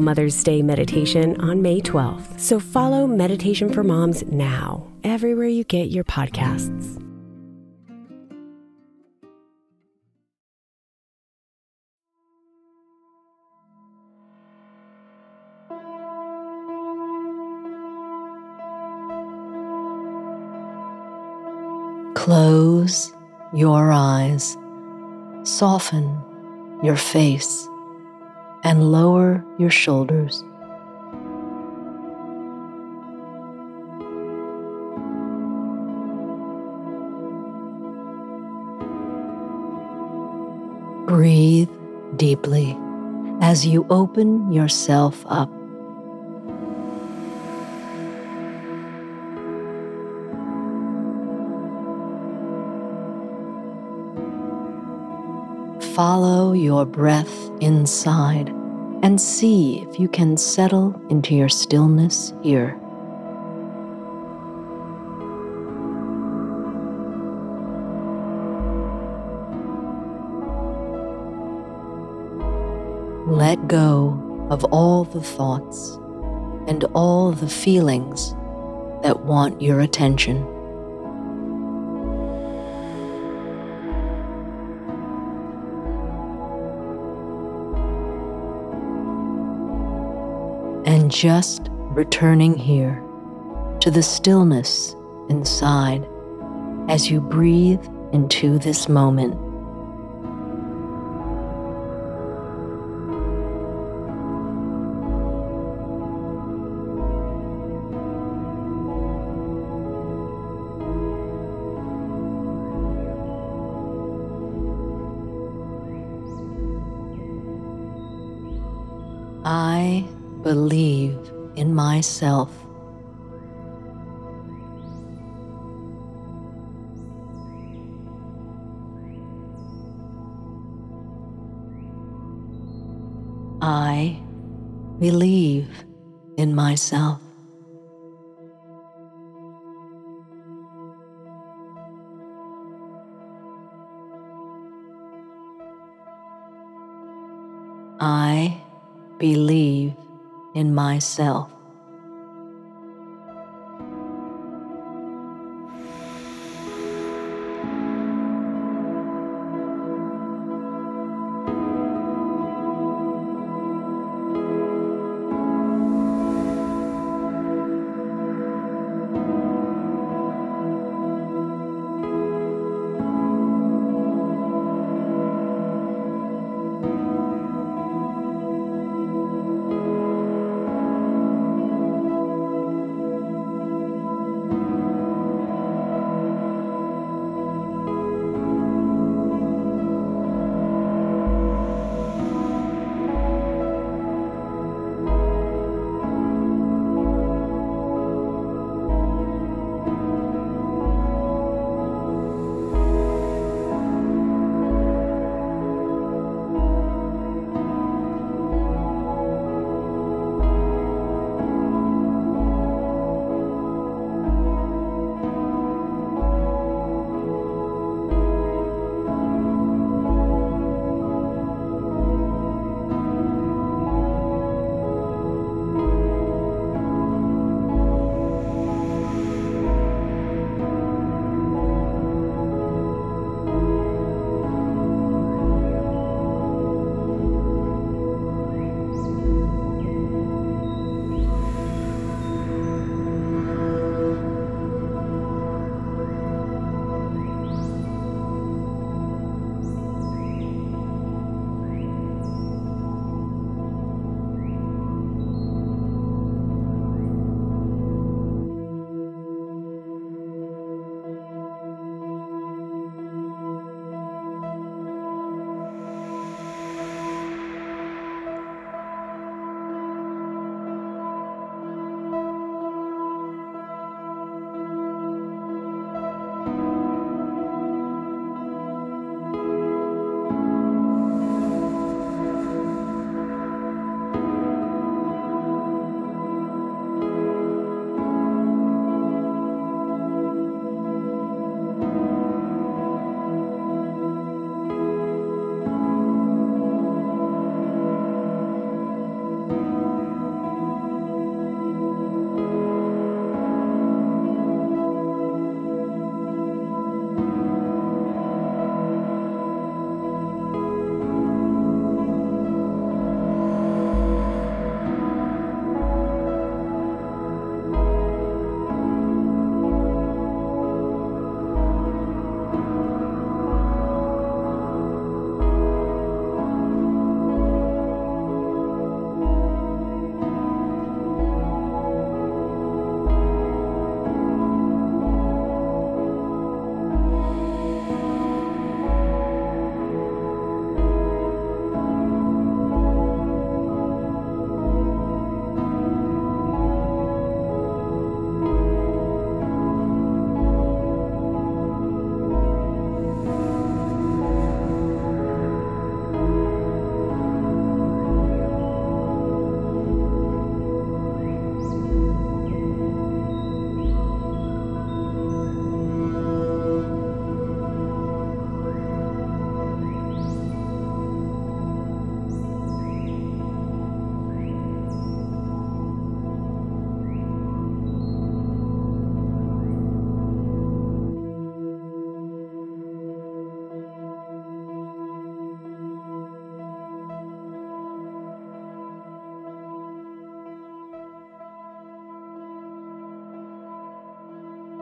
Mother's Day meditation on May 12th. So follow Meditation for Moms now, everywhere you get your podcasts. Close your eyes, soften your face, and lower your shoulders. Breathe deeply as you open yourself up. Follow your breath inside and see if you can settle into your stillness here. Let go of all the thoughts and all the feelings that want your attention. Just returning here to the stillness inside as you breathe into this moment. Believe in myself. I believe in myself. I believe in myself.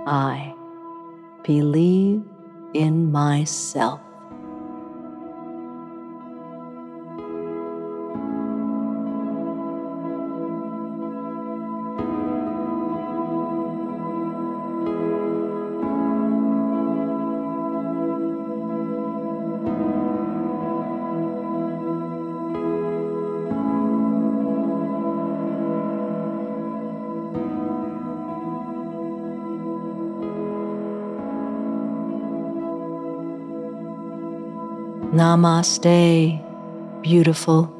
I believe in myself. Namaste, beautiful.